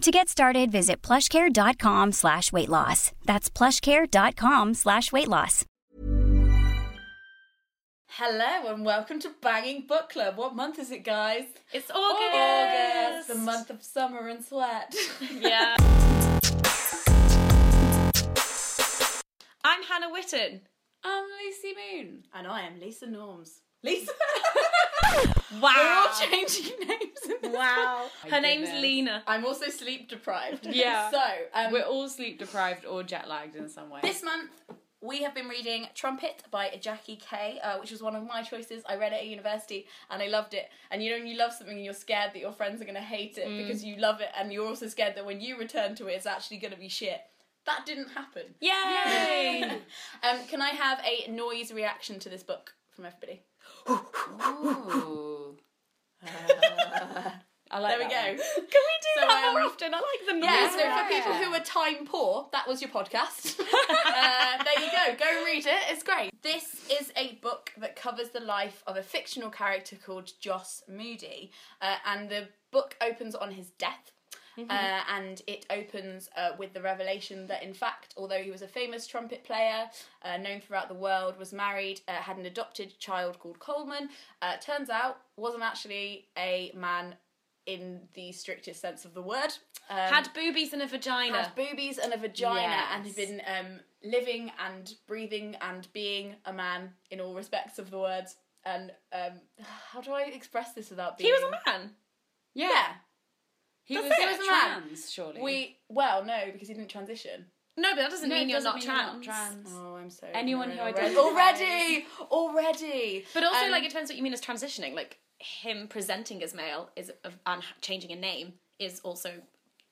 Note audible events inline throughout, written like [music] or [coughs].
To get started, visit plushcare.com slash weight loss. That's plushcare.com slash weight loss. Hello and welcome to Banging Book Club. What month is it, guys? It's August, August. the month of summer and sweat. [laughs] Yeah. [laughs] I'm Hannah Witton. I'm Lucy Moon. and I am Lisa Norms. Lisa? [laughs] Wow. We're all changing [laughs] names. In this Wow. My Her name's goodness. Leena. I'm also sleep deprived. [laughs] Yeah. So, um, We're all sleep deprived or jet lagged in some way. this month we have been reading Trumpet by Jackie Kay, uh, which was one of my choices. I read it at university and I loved it. And you know, when you love something and you're scared that your friends are going to hate it because you love it, and you're also scared that when you return to it, it's actually going to be shit. That didn't happen. Yay! [laughs] Um, can I have a noise reaction to this book from everybody? [gasps] Ooh. [laughs] I like There we that go. Can we do So, that more um, often? I like the noise. Yeah, so for people who are time poor, that was your podcast. [laughs] uh, there you go. Go read it. It's great. This is a book that covers the life of a fictional character called Joss Moody, uh, and the book opens on his death. Uh, and it opens uh, with the revelation that, in fact, although he was a famous trumpet player, uh, known throughout the world, was married, uh, had an adopted child called Coleman, uh, turns out wasn't actually a man in the strictest sense of the word. Um, Had boobies and a vagina. had boobies and a vagina and had Yes. been um, living and breathing and being a man in all respects of the words. And um, [sighs] how do I express this without being? he was a man. Yeah. Yeah, He That's was, it. He was a man. trans, surely. we well no because he didn't transition. No, but that doesn't No, mean it you're doesn't not mean you're trans. not trans. Oh, I'm so Anyone ignorant who already identifies- already already. But also, Um, like, it depends what you mean as transitioning. Like, him presenting as male is and changing a name is also a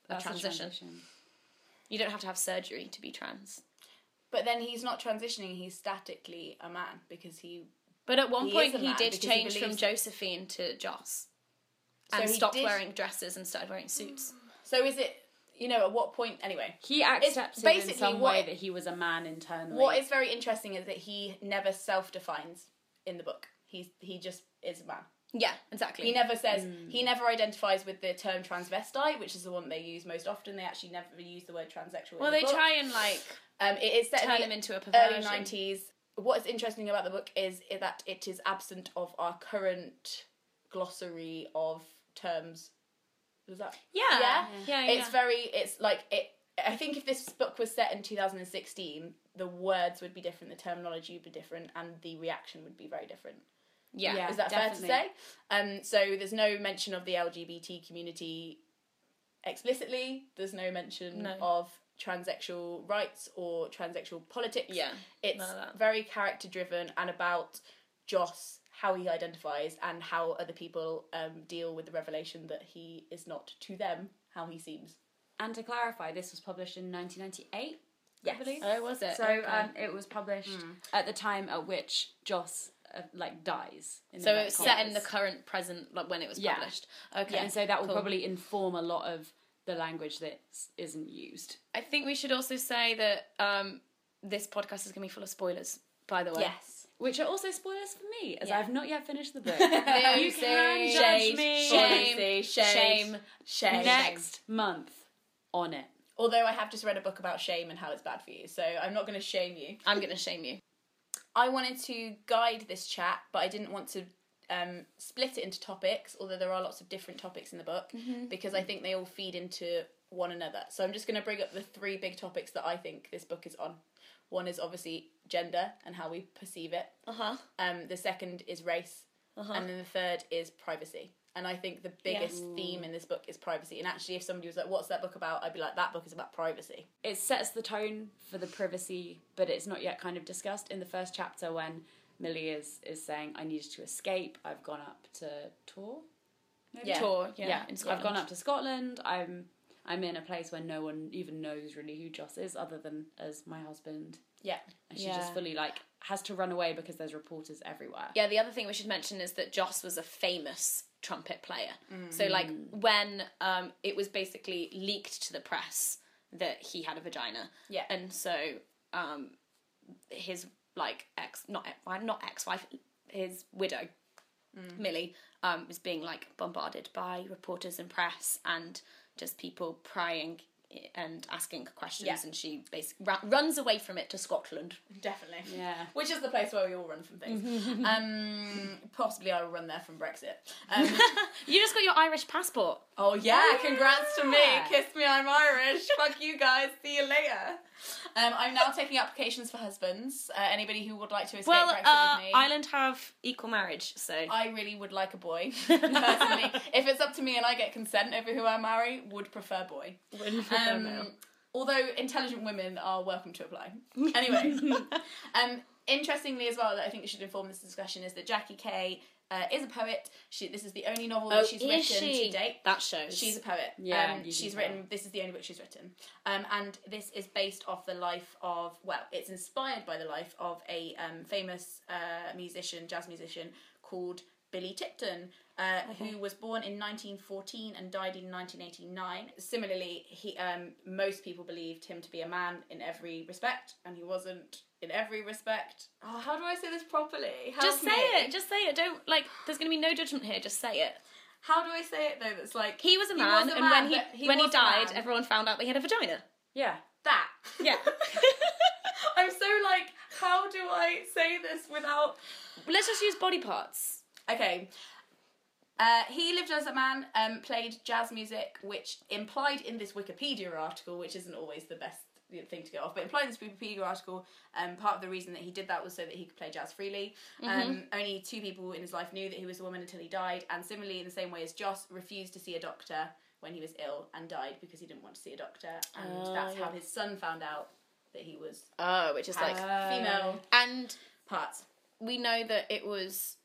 That's a transition. You don't have to have surgery to be trans. But then he's not transitioning. He's statically a man because he. But at one He point, is a he man did because he change from believes- Josephine to Joss, So and stopped did- wearing dresses and started wearing suits. So is it? You know, at what point? Anyway, He accepted in basically some what- way that he was a man internally. What is very interesting is that he never self-defines in the book. He's he just is a man. Yeah, exactly. He never says he never identifies with the term transvestite, which is the one they use most often. They actually never use the word transsexual. well, in the they book. try and like Um, it is set turn in him into a perversion. early nineties. What is interesting about the book is that it is absent of our current glossary of terms. Does that? Yeah, Yeah, yeah, yeah. It's very. It's like it. I think if this book was set in 2016, the words would be different, the terminology would be different, and the reaction would be very different. yeah. Yeah. Is that definitely. fair to say? Um, so there's no mention of the LGBT community explicitly. There's no mention No. of transsexual rights or transsexual politics. Yeah, it's none of that. very character driven and about Joss, how he identifies, and how other people um, deal with the revelation that he is not to them how he seems. And to clarify, this was published in 1998. Yes. I believe. Oh, was it? So Okay. um, it was published at the time at which Joss uh, like dies. In so it was set in the current present, like when it was Yeah. published. Okay, and so that will cool. probably inform a lot of the language that isn't used. I think we should also say that um, this podcast is going to be full of spoilers. By the way, Yes. Which are also spoilers for me, as Yeah. I've not yet finished the [laughs] book. you you can judge me. Shame, Shame, shame, shame. Next month on it. Although I have just read a book about shame and how it's bad for you, so I'm not going to shame you. I'm going to shame you. I wanted to guide this chat, but I didn't want to um, split it into topics, although there are lots of different topics in the book, because I think they all feed into one another. So I'm just going to bring up the three big topics that I think this book is on, One is obviously gender and how we perceive it. Uh huh. Um, the second is race, and then the third is privacy. And I think the biggest theme in this book is privacy. And actually, if somebody was like, "What's that book about?" I'd be like, "That book is about privacy." it sets the tone for the privacy, but it's not yet kind of discussed in the first chapter when Millie is is saying, "I needed to escape. I've gone up to Tor." Maybe? Yeah. Tour. Yeah. Yeah, in I've gone up to Scotland. I'm I'm in a place where no one even knows really who Joss is, other than as my husband. Yeah, And she Yeah. just fully like has to run away because there's reporters everywhere. Yeah, the other thing we should mention is that Joss was a famous trumpet player. So like when um, it was basically leaked to the press that he had a vagina. Yeah. And so um, his like ex not not ex-wife his widow Millie um, was being like bombarded by reporters and press and just people prying and asking questions Yeah. and she basically ra- runs away from it to Scotland. definitely. Yeah. [laughs] Which is the place where we all run from things. [laughs] um, possibly I will run there from Brexit. Um, [laughs] You just got your Irish passport. oh yeah, congrats to me. Kiss me, I'm Irish. Fuck you guys. See you later. Um, I'm now taking applications for husbands. Uh, anybody who would like to escape Well, Brexit uh, with me. Ireland have equal marriage, so I really would like a boy, personally. if it's up to me and I get consent over who I marry, would prefer boy. Um, although intelligent women are welcome to apply. [laughs] Anyway, [laughs] um, interestingly as well, that I think we should inform this discussion is that Jackie Kay uh, is a poet. She, this is the only novel that she's written to date. That shows. She's a poet. Yeah, um, she's written. This is the only book she's written, um, and this is based off the life of. Well, it's inspired by the life of a um, famous uh, musician, jazz musician called Billy Tipton, uh, who was born in 1914 and died in 1989. Similarly, he um, most people believed him to be a man in every respect, and he wasn't in every respect. Oh, how do I say this properly? Help just say me. it. Just say it. Don't like. There's gonna be no judgment here. Just say it. How do I say it though? That's like He was a He man, was a and man, when he, but when he died, everyone found out that he had a vagina. Yeah. that. Yeah. [laughs] I'm so like, how do I say this without? Let's just use body parts. Okay. Uh, he lived as a man, um, played jazz music, which implied in this Wikipedia article, which isn't always the best thing to go off, but implied in this Wikipedia article, um, part of the reason that he did that was so that he could play jazz freely. Um, only two people in his life knew that he was a woman until he died, and similarly, in the same way as Joss, refused to see a doctor when he was ill and died because he didn't want to see a doctor, and that's how his son found out that he was Oh, which is like. female and parts. we know that it was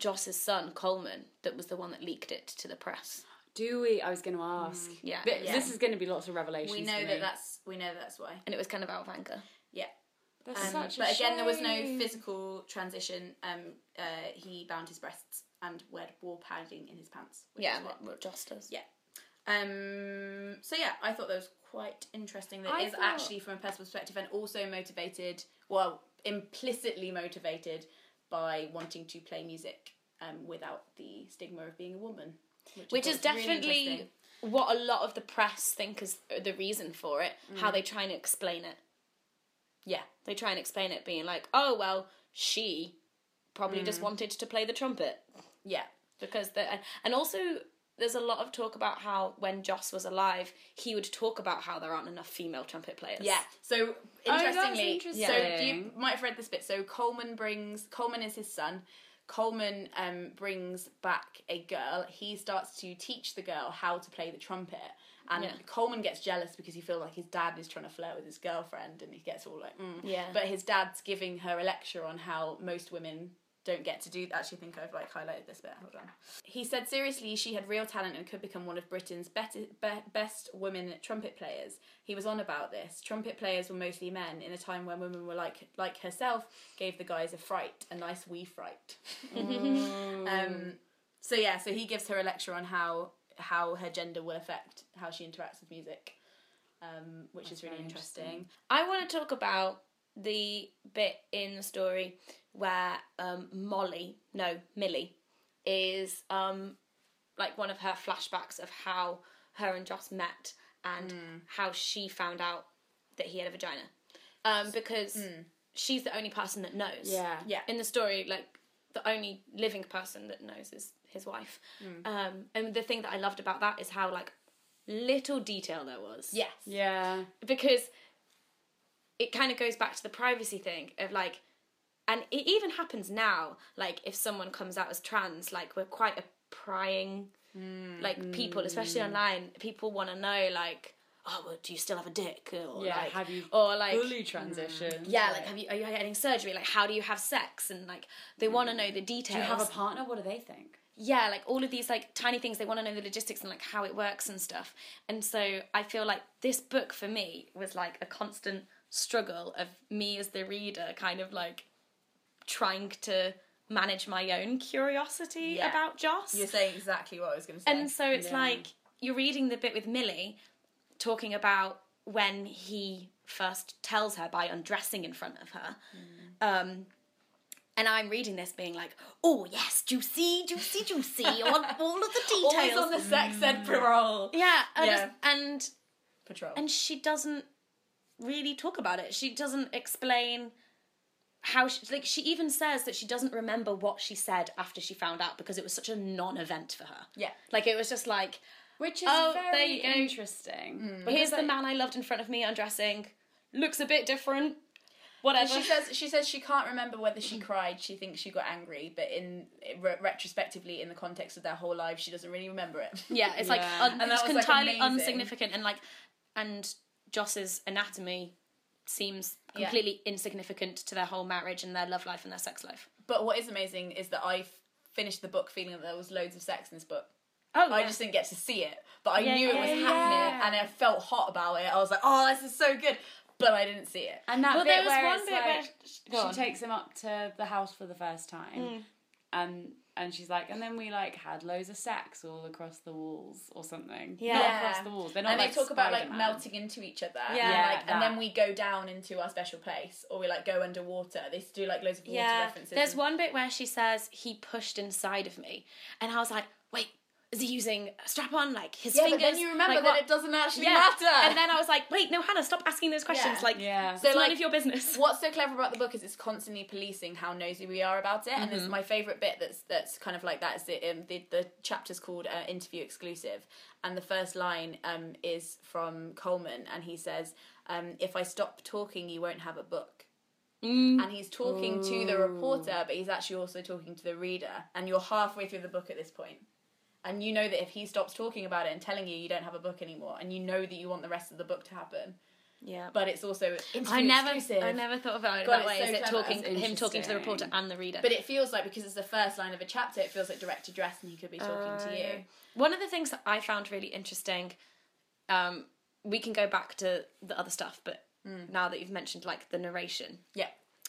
Joss's son Coleman that was the one that leaked it to the press. Do we? I was going to ask. Yeah. But Yeah. this is going to be lots of revelations. We know that me. that's we know that's why. And it was kind of out of anger. Yeah. That's Um, such a but again, there was no physical transition. Um, uh, he bound his breasts and wore, wore padding in his pants. Which Yeah, is what, what, what Joss does. yeah. Um, so yeah, I thought that was quite interesting. That I is thought- actually from a personal perspective and also motivated, well, implicitly motivated by wanting to play music um, without the stigma of being a woman, which, which is was really definitely what a lot of the press think is the reason for it. Mm. How they try and explain it. yeah. They try and explain it being like, oh well, she probably Mm. just wanted to play the trumpet Yeah. because the and also there's a lot of talk about how when Joss was alive, he would talk about how there aren't enough female trumpet players. Yeah. So that's interestingly, so you might have read this bit. So Coleman brings Coleman is his son. Coleman um, brings back a girl. He starts to teach the girl how to play the trumpet. And Yeah. Coleman gets jealous because he feels like his dad is trying to flirt with his girlfriend, and he gets all like, mm. Yeah. But his dad's giving her a lecture on how most women don't get to do. Actually, think I've like highlighted this bit. Hold on. He said seriously, she had real talent and could become one of Britain's better, be- best women trumpet players. He was on about this. Trumpet players were mostly men in a time when women were like like herself, gave the guys a fright, a nice wee fright. [laughs] um, so yeah, so he gives her a lecture on how how her gender will affect how she interacts with music, um, which is really very interesting. I want to talk about the bit in the story where um, Molly, no, Millie, is um, like one of her flashbacks of how her and Joss met and how she found out that he had a vagina. Um, because she's the only person that knows. Yeah. Yeah. In the story, like the only living person that knows is his wife. Um, and the thing that I loved about that is how like little detail there was Yes. Yeah. because it kind of goes back to the privacy thing of like, and it even happens now. Like if someone comes out as trans, like we're quite a prying, mm. like people, especially mm. online. People want to know like, oh, well, do you still have a dick? Or Yeah, like, have you or like fully transitioned? yeah, like have you are you getting surgery? Like how do you have sex? And like they mm. want to know the details. Do you have a partner? What do they think? yeah, like all of these like tiny things they want to know the logistics and like how it works and stuff. And so I feel like this book for me was like a constant struggle of me as the reader kind of like trying to manage my own curiosity Yeah. about Joss. You're saying exactly what I was going to say. And so it's like you're reading the bit with Millie talking about when he first tells her by undressing in front of her. Um, and I'm reading this being like, oh, yes, juicy, juicy, juicy, [laughs] all, all of the details. Always on the sex ed parole. yeah, Yeah. just- and Patrol. and she doesn't really talk about it. She doesn't explain how she, like she even says that she doesn't remember what she said after she found out because it was such a non-event for her. Yeah. Like it was just like Which is Oh, very interesting. Hmm. here's the man I loved in front of me undressing. Looks a bit different. Whatever. she says she says she can't remember whether she cried. She thinks she got angry, but in re- retrospectively, in the context of their whole lives, she doesn't really remember it. yeah, it's like Yeah. [laughs] un- And it's was, like, entirely amazing. insignificant and like and Joss's anatomy seems Yeah. completely insignificant to their whole marriage and their love life and their sex life. But what is amazing is that I f- finished the book feeling that there was loads of sex in this book. Oh, I just didn't get to see it, but I Yeah, knew it was yeah, happening, and I felt hot about it. I was like, "Oh, this is so good," but I didn't see it. And that Well, bit there was where one it's bit like, where- she go on. takes him up to the house for the first time, and and she's like, and then we like had loads of sex all across the walls or something. Yeah. not across the walls. They're not and like they talk about like melting into each other. Yeah. and, like, Yeah, and then we go down into our special place, or we like go underwater. They do like loads of water Yeah, references. there's and- one bit where she says he pushed inside of me, and I was like, wait, is he using a strap on? Like his Yeah, fingers? but then you remember like, that what? it doesn't actually yeah. matter. And then I was like, wait, no, Hannah, stop asking those questions. Yeah. Like, Yeah. it's So, none of your business. What's so clever about the book is it's constantly policing how nosy we are about it, and Mm-hmm. it's my favorite bit that's that's kind of like that is the um, the, the chapter's called uh, interview exclusive, and the first line um, is from Coleman, and he says, um, "If I stop talking, you won't have a book." Mm. And he's talking to the reporter, but he's actually also talking to the reader, and you're halfway through the book at this point. And you know that if he stops talking about it and telling you you don't have a book anymore, and you know that you want the rest of the book to happen, yeah. but it's also I never, exclusive. I never thought about it God, that way. it's Is it talking, him talking to the reporter and the reader? But it feels like because it's the first line of a chapter, it feels like direct address, and he could be talking Oh, to you. One of the things that I found really interesting, um, we can go back to the other stuff, but now that you've mentioned like the narration, Yeah,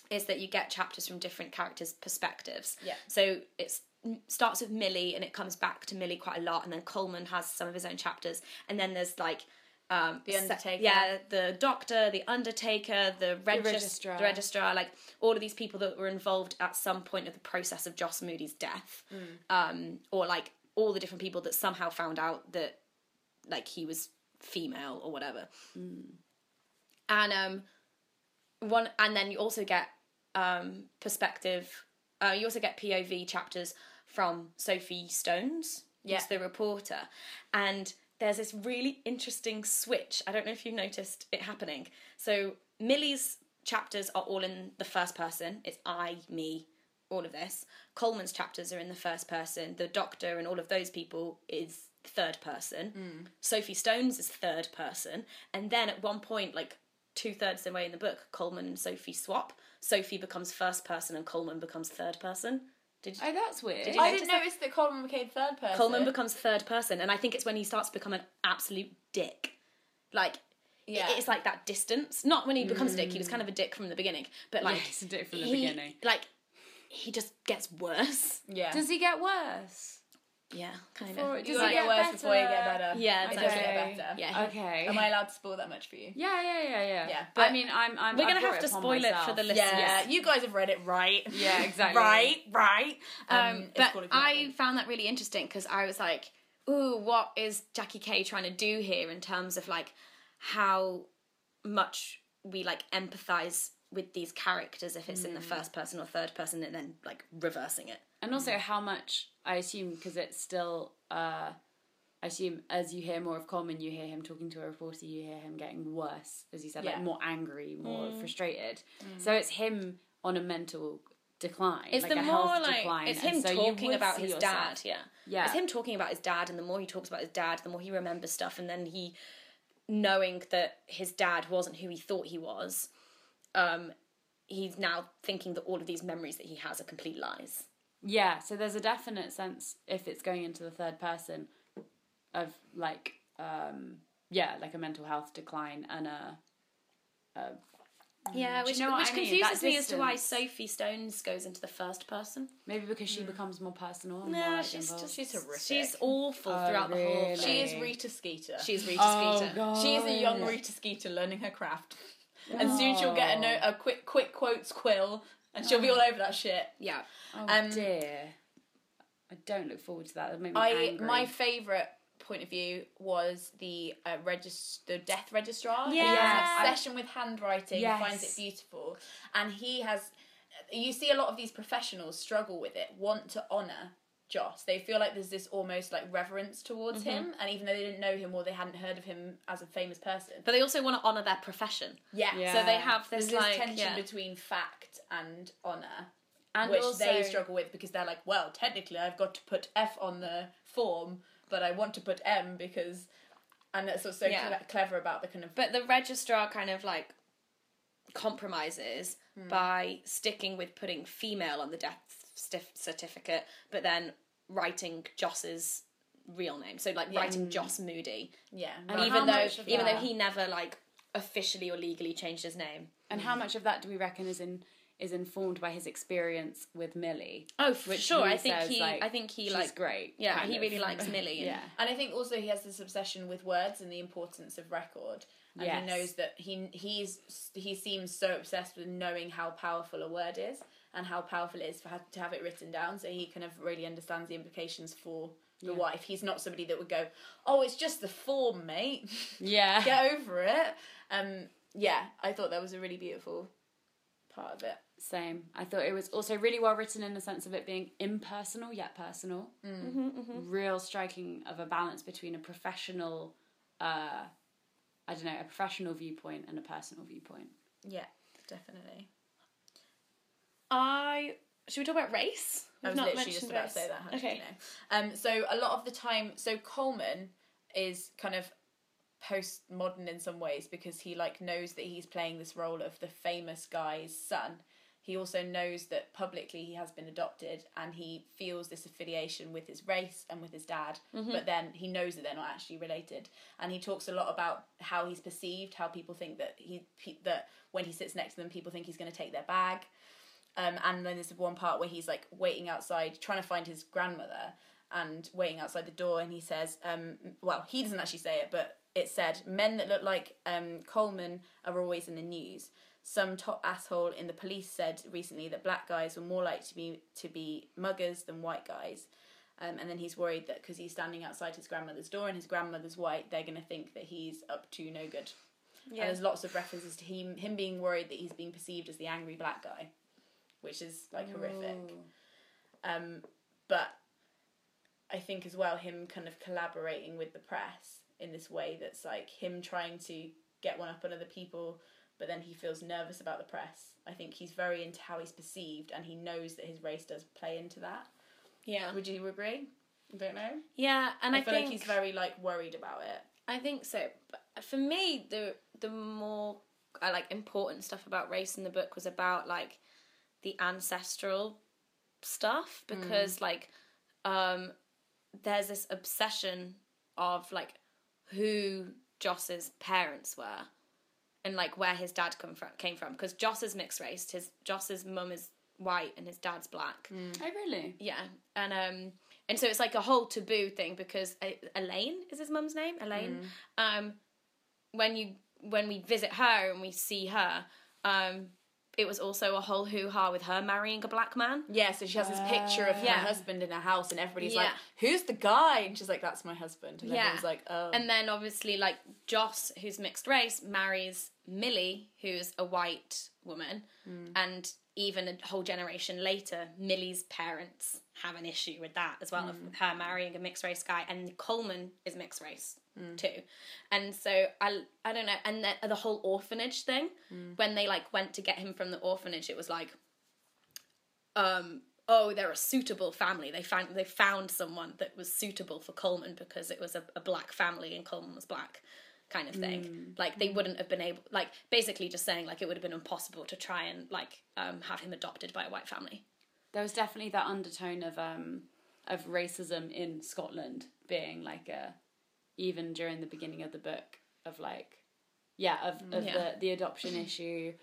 is that you get chapters from different characters' perspectives. Yeah. So it's starts with Millie and it comes back to Millie quite a lot, and then Coleman has some of his own chapters, and then there's like. Um, The Undertaker. yeah, the doctor, the Undertaker, the, regis- registrar. the registrar, like all of these people that were involved at some point of the process of Joss Moody's death, um, or like all the different people that somehow found out that like he was female or whatever. And um, one, and then you also get um, perspective. Uh, you also get POV chapters from Sophie Stones, Yeah. who's the reporter, and there's this really interesting switch. I don't know if you noticed it happening. So Millie's chapters are all in the first person. It's I, me, all of this. Coleman's chapters are in the first person. The Doctor and all of those people is third person. Mm. Sophie Stones is third person. And then at one point, like two thirds of the way in the book, Coleman and Sophie swap. Sophie becomes first person and Coleman becomes third person. Did you? Oh, that's weird. Did you I didn't that? notice that Coleman became third person. Coleman becomes third person, and I think it's when he starts to become an absolute dick. Like, Yeah. it's like that distance. Not when he becomes a dick; he was kind of a dick from the beginning. But like, Yeah, he's a dick from the he- beginning. Like, he just gets worse. Yeah. Does he get worse? Yeah, kind Before- of. does you he get get worse before you get better? better. Yeah, it does exactly. get better. Yeah, Okay. Am I allowed to spoil that much for you? Yeah, yeah, yeah, yeah. Yeah, But I mean, I'm. I'm We're gonna have to upon spoil it for the listeners. Yeah, you guys have read it right. Yeah, [laughs] exactly. right, right. Um, it's but called If You I found that really interesting because I was like, "Ooh, what is Jackie Kay trying to do here in terms of like how much we like empathize with these characters if it's in Mm. the first person or third person, and then like reversing it." And also how much I assume because it's still uh I assume as you hear more of Coleman, you hear him talking to a reporter, you hear him getting worse, as you said, Yeah. like more angry, more Mm. frustrated. So it's him on a mental decline. It's like the a more health like decline. it's him so talking about his yourself- dad. Yeah, Yeah. It's him talking about his dad, and the more he talks about his dad, the more he remembers stuff, and then he knowing that his dad wasn't who he thought he was. Um, he's now thinking that all of these memories that he has are complete lies. Yeah, so there's a definite sense if it's going into the third person of like um yeah, like a mental health decline and a, a Yeah, Do you which, know which I mean? confuses That me as to why. Sophie Stones goes into the first person. maybe because she becomes more personal. and more, No, like, she's involved. just She's horrific. She's awful Oh, throughout the whole. really? She is Rita Skeeter. She's Rita Oh, Skeeter. God. She is a young Rita Skeeter learning her craft. And soon she'll get a note, a quick quick quotes quill, and she'll be all over that shit. Yeah. Oh Um, dear. I don't look forward to that. That make me I angry. my favourite point of view was the uh, regis- the death registrar. He Yeah. has an obsession with handwriting. Yes. Finds it beautiful, and he has. You see a lot of these professionals struggle with it. Want to honour Joss. They feel like there's this almost like reverence towards mm-hmm. him, and even though they didn't know him or they hadn't heard of him as a famous person, But they also want to honour their profession. yeah. Yeah. So they have this this like tension yeah. between fact and honour, and which also, they struggle with because they're like, well, technically, I've got to put F on the form, but I want to put M because, and that's what's so Yeah. cle- clever about the kind of. But the registrar kind of like compromises hmm. by sticking with putting female on the death stif- certificate, but then writing Joss's real name. So like writing mm. Joss Moody, yeah, And right. even though much of even though he never like officially or legally changed his name. and how much of that do we reckon is in is informed by his experience with Millie? Oh, for Which sure. I think says, he. like, I think he She's like. great. Yeah, he of. really likes [laughs] Millie. and- Yeah. And I think also he has this obsession with words and the importance of record. And Yes. he knows that he he's he seems so obsessed with knowing how powerful a word is and how powerful it is for ha- to have it written down. So he kind of really understands the implications for the wife. He's not somebody that would go, "Oh, it's just the form, mate. Yeah. [laughs] Get over it." Um, yeah, I thought that was a really beautiful part of it. Same. I thought it was also really well written in the sense of it being impersonal yet personal. Mm-hmm, Real striking of a balance between a professional, uh, I don't know, a professional viewpoint and a personal viewpoint. Yeah, definitely. I should we talk about race? I We've was not literally just about race. to say that. Okay. you know? Um, so a lot of the time, so Coleman is kind of postmodern in some ways because he like knows that he's playing this role of the famous guy's son. He also knows that publicly he has been adopted and he feels this affiliation with his race and with his dad, but then he knows that they're not actually related. And he talks a lot about how he's perceived, how people think that he that when he sits next to them, people think he's going to take their bag. Um, and then there's one part where he's like waiting outside, trying to find his grandmother, and waiting outside the door. And he says, um, "Well, he doesn't actually say it, but it said men that look like um, Coleman are always in the news. Some top asshole in the police said recently that black guys were more likely to be to be muggers than white guys." Um, and then he's worried that because he's standing outside his grandmother's door and his grandmother's white, they're going to think that he's up to no good. Yeah. And there's lots of references to him him being worried that he's being perceived as the angry black guy, which is like horrific. Um, but I think as well him kind of collaborating with the press in this way that's like him trying to get one up on other people, but then he feels nervous about the press. I think he's very into how he's perceived, and he knows that his race does play into that. Yeah. Would you agree? I don't know. Yeah, and I, I, feel think like he's very like worried about it. I think so. But for me, the the more I like important stuff about race in the book was about like the ancestral stuff because like um there's this obsession of like who Joss's parents were and like where his dad come from came from because Joss is mixed race. His Joss's mum is white and his dad's black. Oh, really? yeah, and um, and so it's like a whole taboo thing because uh, Elaine is his mum's name, Elaine. Um, when you when we visit her and we see her, um, it was also a whole hoo ha with her marrying a black man. Yeah, so she has this picture of Yeah. her husband in her house, and everybody's Yeah. like, "Who's the guy?" And she's like, "That's my husband." And Yeah. everyone's like, "Oh." And then obviously like Joss, who's mixed race, marries Millie, who's a white woman, hmm. and even a whole generation later, Millie's parents have an issue with that as well, of mm. her marrying a mixed race guy, and Coleman is mixed race mm. too, and so I I don't know, and the, the whole orphanage thing mm. when they like went to get him from the orphanage, it was like um oh they're a suitable family. They found they found someone that was suitable for coleman because it was a, a black family and coleman was black kind of thing. Like they wouldn't have been able like basically just saying like it would have been impossible to try and like um, have him adopted by a white family There was definitely that undertone of um of racism in Scotland being like a even during the beginning of the book of like yeah of, of Yeah. the the adoption issue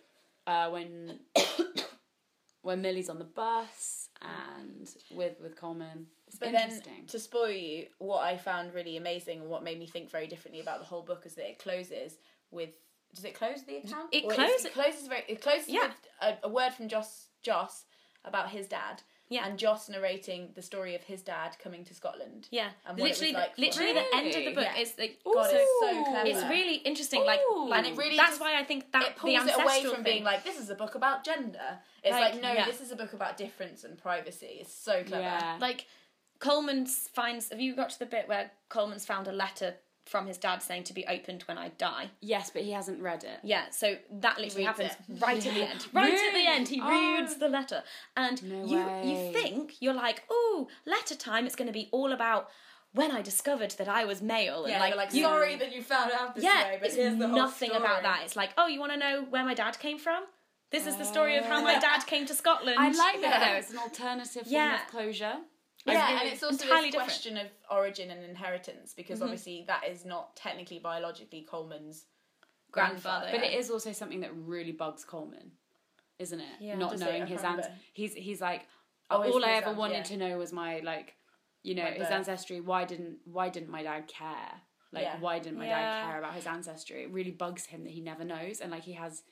uh when [coughs] when Millie's on the bus and with with Coleman it's But then, to spoil you, what I found really amazing and what made me think very differently about the whole book is that it closes with. Does it close the account? It Or closes- it closes very. It closes Yeah. with a, a word from Joss Joss about his dad. Yeah. And Joss narrating the story of his dad coming to Scotland. yeah And what it was literally like literally the end of the book Yeah. is like God, so it's so clever. it's really interesting like, Ooh. like And it really that's just- why i think that it the pulls it ancestral away from thing, being like this is a book about gender. It's Like, like, no, yeah. this is a book about difference and privacy. It's so clever. yeah like Coleman finds. Have you got to the bit where Coleman's found a letter from his dad saying to be opened when I die? yes but he hasn't read it Yeah, so that literally happens it. right at the end. Right at the end, he Oh. reads the letter, and No you way. you think you're like, oh, letter time. It's going to be all about when I discovered that I was male, and Yeah, like, you're like you- sorry that you found out this yeah, way, but it's here's the whole nothing about that. It's like, oh, you want to know where my dad came from? This is the story of how my oh. dad came to Scotland. I like that Yeah. though it's an alternative form Yeah. of closure Yeah, and it's also entirely this different. question of origin and inheritance because mm-hmm. obviously that is not technically biologically Coleman's grandfather. But it is also something that really bugs Coleman, isn't it? Yeah. Not Does it? knowing his can't ans- remember. he's he's like Oh, his- all I ever ans- wanted yeah. to know was my like you know My his birth. ancestry. Why didn't why didn't my dad care? Like Yeah. why didn't my Yeah. dad care about his ancestry? It really bugs him that he never knows and like he has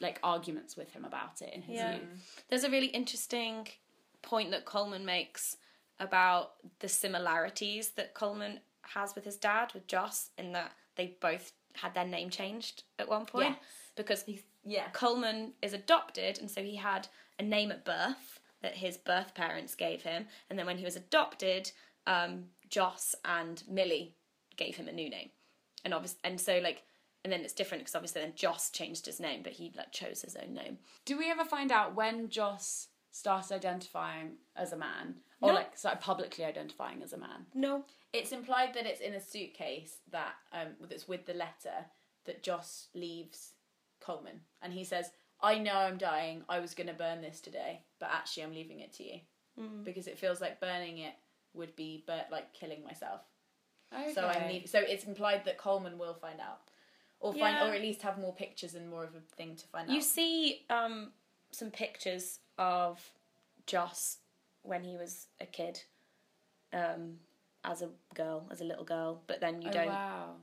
like arguments with him about it in his Yeah. youth. There's a really interesting point that Coleman makes about the similarities that Coleman has with his dad, with Joss, in that they both had their name changed at one point. Yes. Because he's, Yeah. Coleman is adopted, and so he had a name at birth that his birth parents gave him, and then when he was adopted, um, Joss and Millie gave him a new name, and obviously, and so like, and then it's different because obviously then Joss changed his name, but he like chose his own name. Do we ever find out when Joss started identifying as a man? Or No. like started publicly identifying as a man? No, It's implied that it's in a suitcase that um that's with the letter that Joss leaves Coleman, and he says, "I know I'm dying. I was going to burn this today, but actually I'm leaving it to you because it feels like burning it would be bur- like killing myself. Okay. So I need. So it's implied that Coleman will find out, or find, Yeah. or at least have more pictures and more of a thing to find You out. You see um, some pictures of Joss when he was a kid, um, as a girl, as a little girl, but then you Oh, don't wow.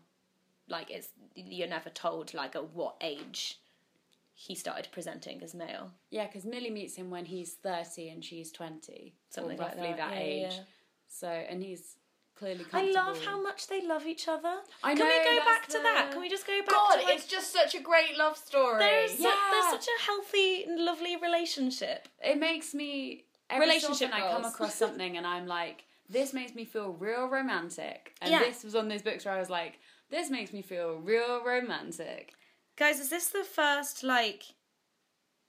like it's you're never told like at what age he started presenting as male. Yeah, because Millie meets him when he's 30 and she's 20. Something or like roughly that. that, Yeah, age. yeah. So, and he's clearly I love how much they love each other. I Can we go that's back to that? Can we just go back God, to like, it's just such a great love story. there's, su- there's such a healthy, lovely relationship. It makes me. Every Relationship so I come across something and I'm like, this makes me feel real romantic. And Yeah. this was on those books where I was like, this makes me feel real romantic. Guys, is this the first like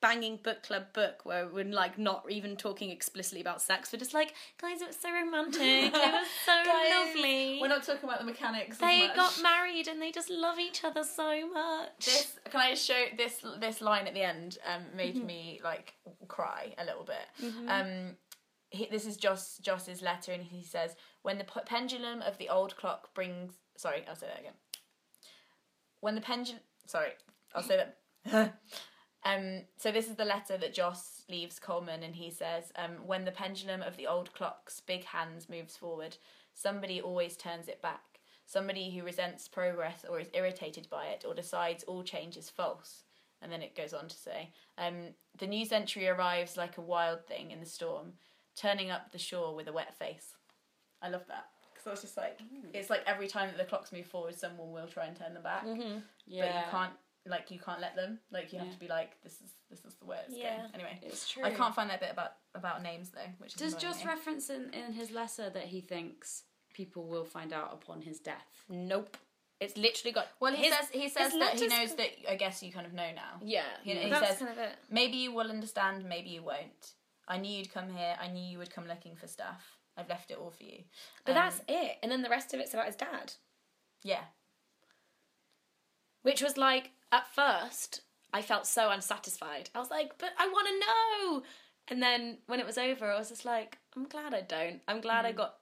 banging book club book where we're like not even talking explicitly about sex? We're just like, guys, it was so romantic. it was [laughs] so Guys, lovely. We're not talking about the mechanics. they got married and they just love each other so much. This can I just show this this line at the end um, made Mm-hmm. me like cry a little bit. Um, he, this is Joss Joss's letter, and he says, "When the p- pendulum of the old clock brings." Sorry, I'll say that again. When the pendulum. Sorry, I'll say that. [laughs] um. So this is the letter that Joss leaves Coleman, and he says, um, "When the pendulum of the old clock's big hands moves forward, somebody always turns it back." somebody who resents progress or is irritated by it or decides all change is false. And then it goes on to say, um, the new century arrives like a wild thing in the storm, turning up the shore with a wet face. I love that. Because I was just like, it's like every time that the clocks move forward, someone will try and turn them back. But you can't like you can't let them. Like you have to be like this is this is the way it's Yeah. going. Anyway, It's true. I can't find that bit about about names though. Which Does annoying Joss me. reference in, in his letter that he thinks people will find out upon his death? Nope. It's literally got. Well, he his- says he says that he knows co- that I guess you kind of know now. Yeah, He, he that's says kind of it. maybe you will understand, maybe you won't. I knew you'd come here. I knew you would come looking for stuff. I've left it all for you. But Um, that's it, and then the rest of it's about his dad, yeah, which was like at first I felt so unsatisfied. I was like, but I want to know. And then when it was over, I was just like, I'm glad I don't. I'm glad Mm. I got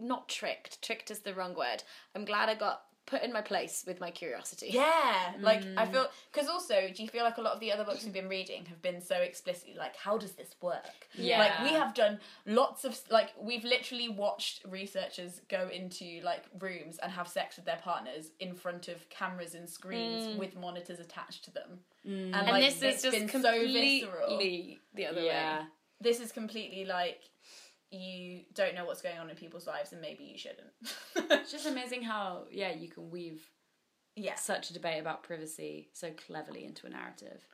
not tricked. Tricked is the wrong word. I'm glad I got put in my place with my curiosity. yeah. [laughs] Like I Mm. feel because also, do you feel like a lot of the other books we've been reading have been so explicitly like, how does this work? Yeah. Like we have done lots of like we've literally watched researchers go into like rooms and have sex with their partners in front of cameras and screens with monitors attached to them. And, And like, this is just been so visceral. the other Yeah. way. this is completely like you don't know what's going on in people's lives and maybe you shouldn't. It's [laughs] just amazing how, yeah, you can weave yeah. such a debate about privacy so cleverly into a narrative.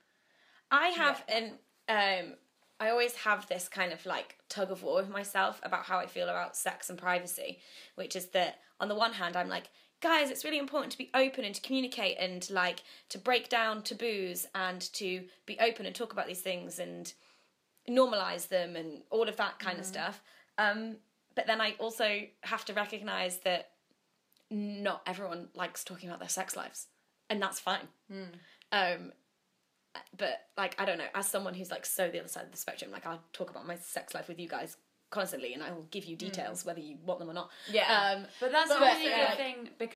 I have an um I always have this kind of like tug of war with myself about how I feel about sex and privacy, which is that on the one hand I'm like, guys, it's really important to be open and to communicate and like to break down taboos and to be open and talk about these things and normalize them and all of that kind of stuff. Um but then I also have to recognize that not everyone likes talking about their sex lives and that's fine. Um but like I don't know, as someone who's like so the other side of the spectrum, like I'll talk about my sex life with you guys constantly, and I will give you details whether you want them or not. Yeah. Um, But that's But a also, good like- thing because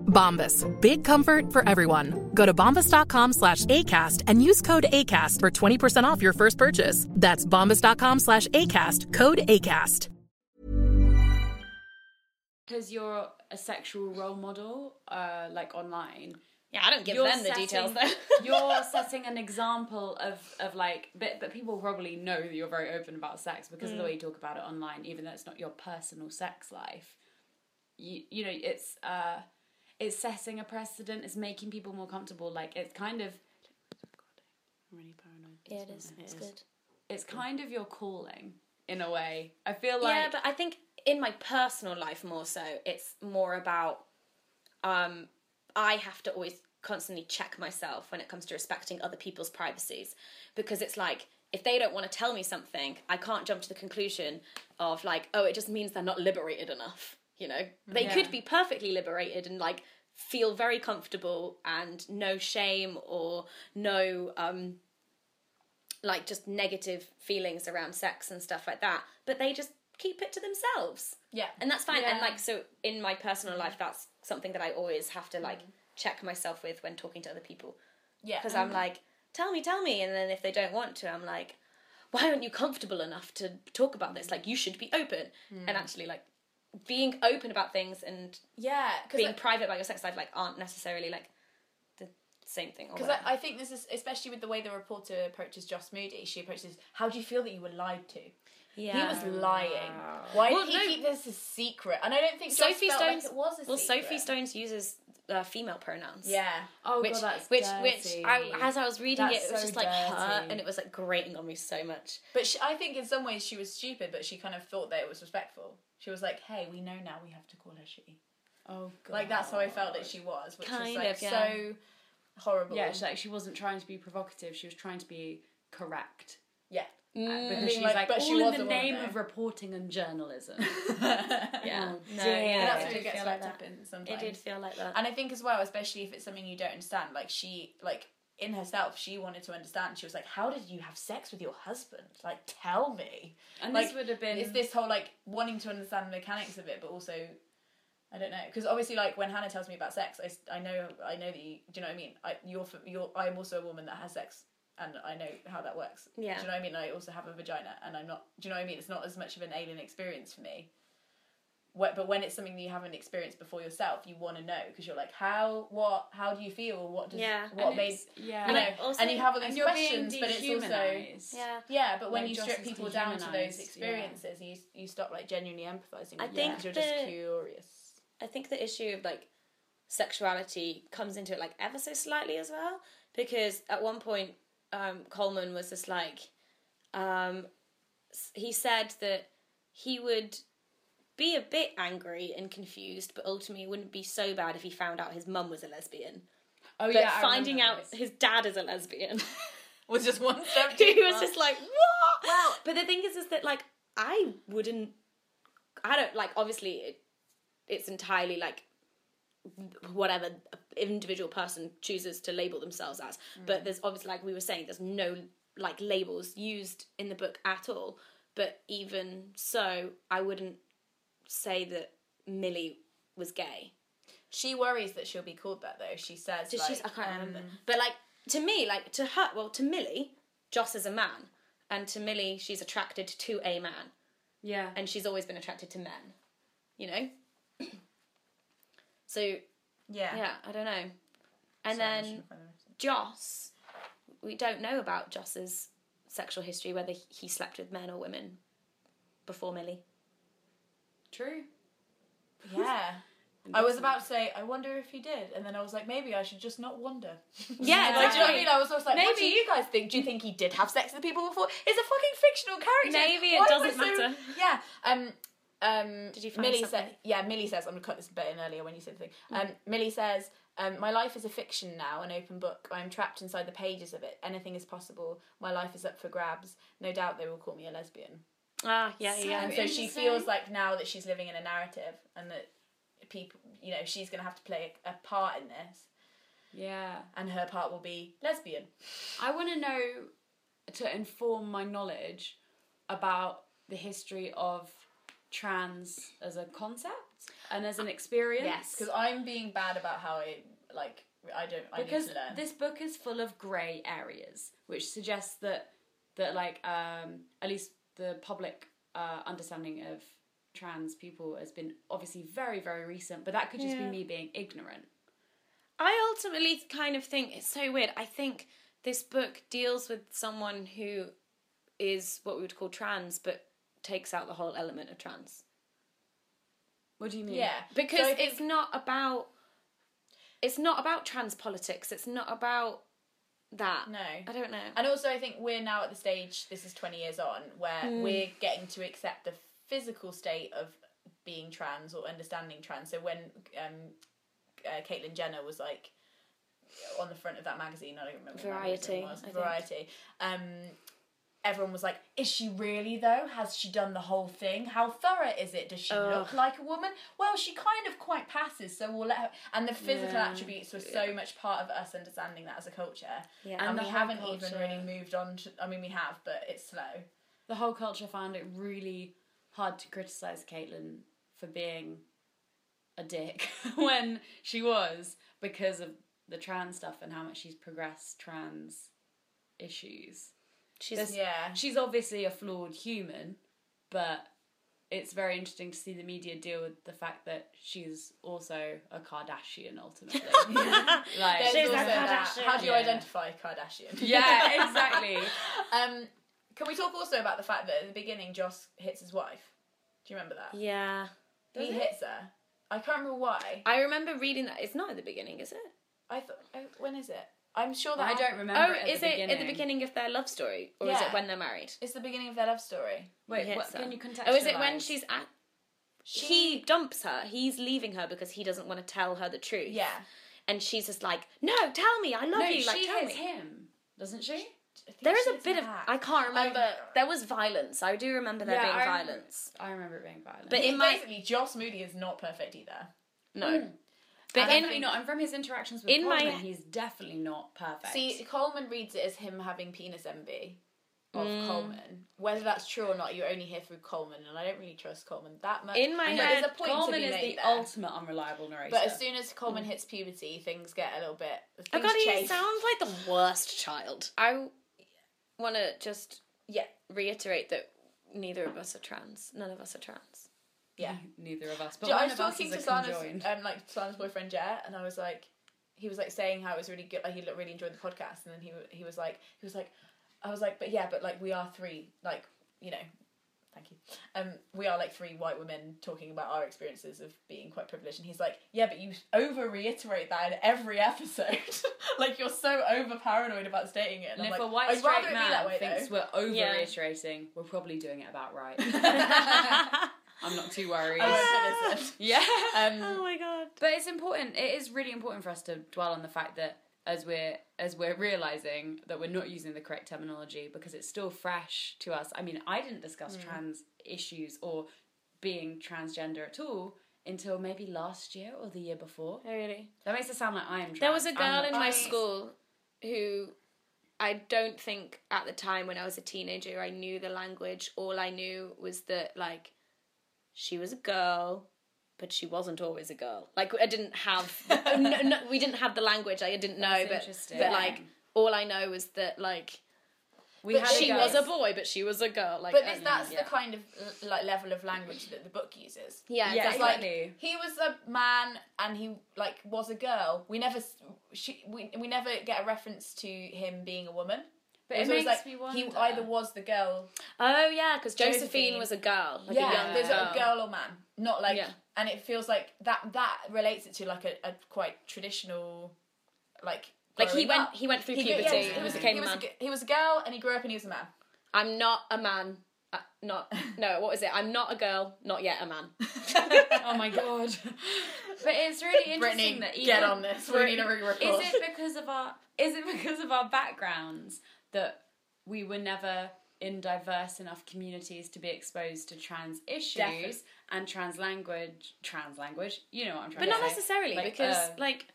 Bombas. Big comfort for everyone. Go to bombas.com slash ACAST and use code ACAST for 20% off your first purchase. That's bombas.com slash ACAST. Code ACAST. because you're a sexual role model, uh, like online. yeah, I don't give you're them the details setting- though. [laughs] you're [laughs] setting an example of of like, but but people probably know that you're very open about sex because of the way you talk about it online, even though it's not your personal sex life. You you know it's uh it's setting a precedent. It's making people more comfortable. Like it's kind of. I'm really paranoid. yeah, it is. It's good. It's kind of your calling in a way. I feel like yeah, but I think in my personal life more so, it's more about um, I have to always constantly check myself when it comes to respecting other people's privacies because it's like if they don't want to tell me something, I can't jump to the conclusion of like, oh, it just means they're not liberated enough. You know, they Yeah. could be perfectly liberated and like feel very comfortable and no shame or no um like just negative feelings around sex and stuff like that but they just keep it to themselves. Yeah. and that's fine. And like so in my personal mm-hmm. life that's something that i always have to like mm. check myself with when talking to other people. Yeah. because i'm mm-hmm. like tell me tell me and then if they don't want to i'm like why aren't you comfortable enough to talk about this? Like you should be open. And mm. actually like being open about things and yeah, being like- private about your sex life like aren't necessarily like the same thing. Because. I, I think this is especially with the way the reporter approaches Joss Moody. She approaches, "How do you feel that you were lied to?" yeah. He was lying. Why Well, did he no. keep this a secret? And I don't think Sophie Stones like was a well, secret. Sophie Stones uses uh, female pronouns. Yeah. Oh which god, that's which dirty. which I, as I was reading That's it, it was so just like her, dirty. and it was like grating on me so much. But she, I think in some ways she was stupid, but she kind of thought that it was respectful. She was like, "Hey, we know now we have to call her she." oh god. Like that's how I felt that she was, which Kind is like of, yeah. so horrible. Yeah, she, like she wasn't trying to be provocative. She was trying to be correct. yeah. Mm. because she's like, like, but all she in the name of reporting and journalism. [laughs] Mm. Yeah, no, dear. yeah, That's it what did it gets feel like up that. in sometimes. It did feel like that. And I think as well, especially if it's something you don't understand, like she, like in herself, she wanted to understand. She was like, "How did you have sex with your husband? Like, tell me." And like, this would have been It's this whole like wanting to understand the mechanics of it, but also, I don't know, because obviously, like when Hannah tells me about sex, I, I know I know that you, do you know what I mean? I, you're you're I'm also a woman that has sex. And I know how that works. Yeah. Do you know what I mean? I also have a vagina, and I'm not. Do you know what I mean? It's not as much of an alien experience for me. Wh- but when it's something that you haven't experienced before yourself, you want to know because you're like, how, what, how do you feel? What does, Yeah. what And made, yeah. you know, And also- and you have all these questions, but it's also, yeah, yeah. But when Like you strip people down to those dehumanised, yeah. experiences, you you stop like genuinely empathizing. I with them think 'cause you're just curious. I think the issue of like sexuality comes into it like ever so slightly as well because at one point um, Coleman was just like um, he said that he would be a bit angry and confused but ultimately it wouldn't be so bad if he found out his mum was a lesbian Oh but yeah, I finding out this. his dad is a lesbian [laughs] Was just one step. [laughs] he too was far. just like what well but the thing is is that like I wouldn't I don't like obviously it, it's entirely like whatever individual person chooses to label themselves as. But there's obviously, like we were saying, there's no like labels used in the book at all. But even so, I wouldn't say that Millie was gay. She worries that she'll be called that though. She says, Did like, she? I can't um, remember. But like to me, like to her, well, to Millie, Joss is a man, and to Millie, she's attracted to a man, Yeah. and she's always been attracted to men. You know. [clears throat] so Yeah. yeah, I don't know. And Sorry, then shouldn't have found it. Joss, we don't know about Joss's sexual history, whether he slept with men or women before Millie. True. [laughs] Yeah. I was about to say, I wonder if he did, and then I was like, maybe I should just not wonder. [laughs] Yeah, Like, do you know what I mean? I was always like, what do Maybe- you guys think? Do you think he did have sex with people before? It's a fucking fictional character. Maybe it Why doesn't was so- matter. Yeah. Um. Um. Did you find Millie something? said, yeah. Millie says, I'm gonna cut this bit in earlier when you said the thing. Um. Millie says, um, my life is a fiction now, an open book. I am trapped inside the pages of it. Anything is possible. My life is up for grabs. No doubt they will call me a lesbian. Ah, yeah, yeah. And so she feels like now that she's living in a narrative and that people, you know, she's going to have to play a, a part in this, Yeah. and her part will be lesbian. I want to know to inform my knowledge about the history of trans as a concept and as an experience. Yes. Because I'm being bad about how I like. I don't. I because need to learn. this book is full of grey areas, which suggests that that like um, at least the public uh, understanding of trans people has been obviously very very recent, but that could just be me being ignorant. I ultimately kind of think it's so weird. I think this book deals with someone who is what we would call trans, but takes out the whole element of trans. What do you mean? yeah, because So it's not about it's not about trans politics it's not about that No. i don't know And also, I think we're now at the stage. This is twenty years on, where Hmm. we're getting to accept the physical state of being trans or understanding trans. So when um, uh, Caitlyn Jenner was like on the front of that magazine, I don't remember what it Variety, was, I think. Variety. Um, everyone was like, "Is she really though? Has she done the whole thing? How thorough is it? Does she look like a woman? Well, she kind of quite passes, so we'll let her." And the physical Yeah. attributes were so much part of us understanding that as a culture. Yeah. and, And we haven't even really moved on to. I mean, we have, but it's slow. the whole culture found it really hard to criticize Caitlyn for being a dick [laughs] when she was because of the trans stuff and how much she's progressed trans issues. She's There's- Yeah. She's obviously a flawed human, but it's very interesting to see the media deal with the fact that she's also a Kardashian ultimately. [laughs] [laughs] Like, There's She's a also that. Kardashian. How do you Yeah. identify Kardashian? [laughs] yeah, exactly. Um, can we talk also about the fact that at the beginning Joss hits his wife? Do you remember that? Yeah. he hits her. I can't remember why. I remember reading that. It's not at the beginning, is it? I thought. Oh, when is it? I'm sure that I don't remember. Oh, it is it beginning. at the beginning of their love story, or is Yeah. it when they're married? It's the beginning of their love story. Wait, what, can you contextualize? Oh, is it when she's at? he dumps her. He's leaving her because he doesn't want to tell her the truth. Yeah. and she's just like, "No, tell me, I love No, you." Like, she tell hits me. him, doesn't she? I think There is she a hits bit him of back. I can't remember. There was violence. I do remember there Yeah, being I remember- violence. I remember it being violent. But in my basically, Joss Moody is not perfect either. no, mm. But And in definitely not. And from his interactions with in my- Coleman, he's definitely not perfect. See, Coleman reads it as him having penis envy of Mm. Coleman. Whether that's true or not, you're only hear through Coleman, and I don't really trust Coleman that much. In my But head, there's a point Coleman is the there. ultimate unreliable narrator. But as soon as Coleman hits puberty, things get a little bit. oh things god, he sounds like the worst child. I want to just Yeah, reiterate that neither of us are trans. None of us are trans. Yeah. neither of us. But Do- I was of us talking is to a Sana's, um, like Sana's boyfriend Jet, and I was like, he was like saying how it was really good. Like he looked- really enjoyed the podcast, and then he he was like, he was like, I was like, but yeah, but like we are three, like you know, thank you. Um, we are like three white women talking about our experiences of being quite privileged, and he's like, yeah, but you over reiterate that in every episode. [laughs] like you're so over paranoid about stating it. And, And I'm if like, a white I'd straight rather that man way thinks though. we're over Yeah. reiterating, we're probably doing it about right. [laughs] [laughs] I'm not too worried. I won't put this in. yeah. Um, Oh my god. But it's important. It is really important for us to dwell on the fact that as we're as we're realizing that we're not using the correct terminology because it's still fresh to us. I mean, I didn't discuss Hmm. trans issues or being transgender at all until maybe last year or the year before. Oh, really? That makes it sound like I am trans. There was a I'm girl not in my trans. school who I don't think at the time when I was a teenager I knew the language. All I knew was that like she was a girl, but she wasn't always a girl. Like I didn't have no, no, we didn't have the language. I didn't [laughs] know, That's but but like all I know was that like We But had she a was a boy, but she was a girl. Like But uh, that's yeah. the kind of like level of language that the book uses. yeah, Yeah, exactly. like he was a man and he like was a girl. We never she we, we never get a reference to him being a woman. But It it was makes like me he either was the girl. Oh yeah, because Josephine, Josephine. was a girl, like yeah, a young there's girl. a girl or man, not like. Yeah. And it feels like that that relates it to like a, a quite traditional, like. Like he growing went, up. he went through He, puberty. yeah, he was, became he, a man. a, g- he was a girl and he grew up and he was a man. I'm not a man. Uh, not no. What was it? I'm not a girl. Not yet a man. [laughs] oh my god. But it's really interesting Brittany, that even, get on this. We need a re-record. Is it because of our is it because of our backgrounds that we were never in diverse enough communities to be exposed to trans issues Definitely. and trans language trans language? You know what I'm trying But to not say. necessarily Like, because uh, like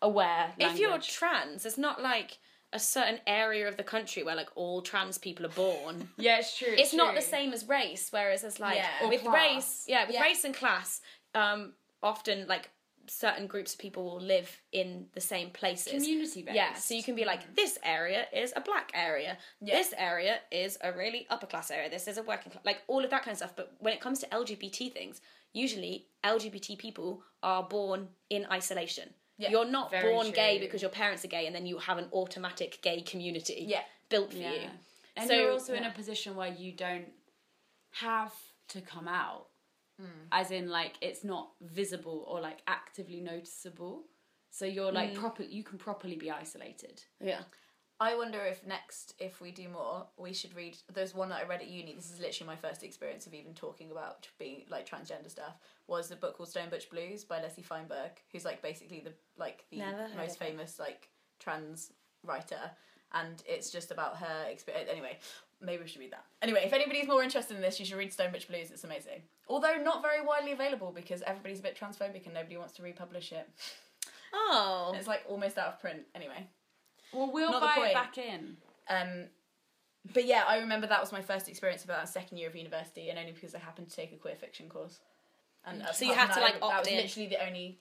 aware if you're trans, it's not like a certain area of the country where like all trans people are born. [laughs] Yeah, it's true. it's not the same as race. Whereas it's like Yeah. With class. race, yeah, with Yeah. race and class, um, often like certain groups of people will live in the same places. Community based. Yeah, so you can be like, this area is a black area. This area is a really upper class area. This is a working class, like all of that kind of stuff. But when it comes to LGBT things, usually LGBT people are born in isolation. Yeah, You're not born gay because your parents are gay and then you have an automatic gay community Yeah. built for Yeah. you. And So- you're also in a position where you don't have to come out. As in like it's not visible or like actively noticeable. So you're like proper you can properly be isolated. Yeah. I wonder if next, if we do more, we should read. There's one that I read at uni. This is literally my first experience of even talking about being like transgender stuff. Was the book called Stone Butch Blues by Leslie Feinberg, who's like basically the like the most famous like trans writer, and it's just about her experience. Anyway, maybe we should read that. Anyway, if anybody's more interested in this, you should read Stone Butch Blues. It's amazing. Although not very widely available because everybody's a bit transphobic and nobody wants to republish it. Oh. It's like almost out of print. Anyway. Well, we'll Not buy it back in. Um, but yeah, I remember that was my first experience about that second year of university, and only because I happened to take a queer fiction course. And So you had to, like, that opt that was in. literally the only.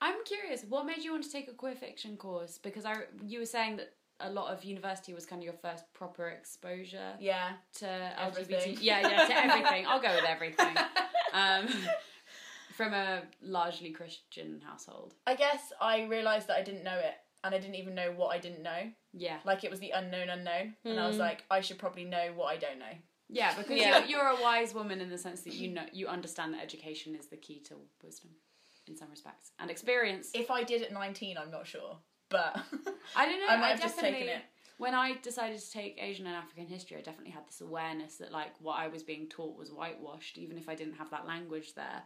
I'm curious, what made you want to take a queer fiction course? Because I you were saying that a lot of university was kind of your first proper exposure Yeah, to Everything. LGBT. [laughs] Yeah, yeah, to everything. I'll go with everything. Um, [laughs] from a largely Christian household. I guess I realised that I didn't know it and I didn't even know what I didn't know. Yeah. Like it was the unknown unknown, and I was like, I should probably know what I don't know. Yeah, because Yeah. You're, you're a wise woman in the sense that you know you understand that education is the key to wisdom, in some respects, and experience. If I did at nineteen, I'm not sure, but [laughs] I don't know. I might have just taken it. When I decided to take Asian and African history, I definitely had this awareness that like what I was being taught was whitewashed, even if I didn't have that language there.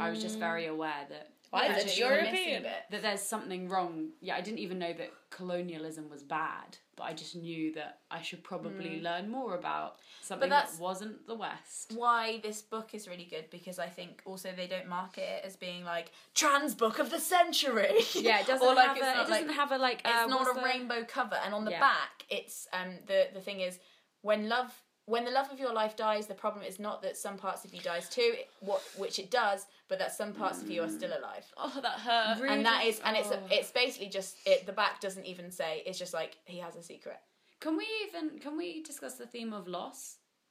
I was just mm. very aware that Why Yeah, is it European? that there's something wrong. Yeah, I didn't even know that colonialism was bad, but I just knew that I should probably learn more about something that that's- wasn't the West. why this book is really good because I think also they don't market it as being like trans book of the century. [laughs] Yeah, it doesn't Or, like, have a. It doesn't like- have a like. it's uh, not a the- rainbow cover and on the Yeah. back it's um the the thing is when love when the love of your life dies the problem is not that some parts of you dies too what which it does but that some parts of you are still mm. alive Oh, that hurt. and that is and it's Oh. it's basically just it the back doesn't even say it's just like he has a secret Can we even can we discuss the theme of loss,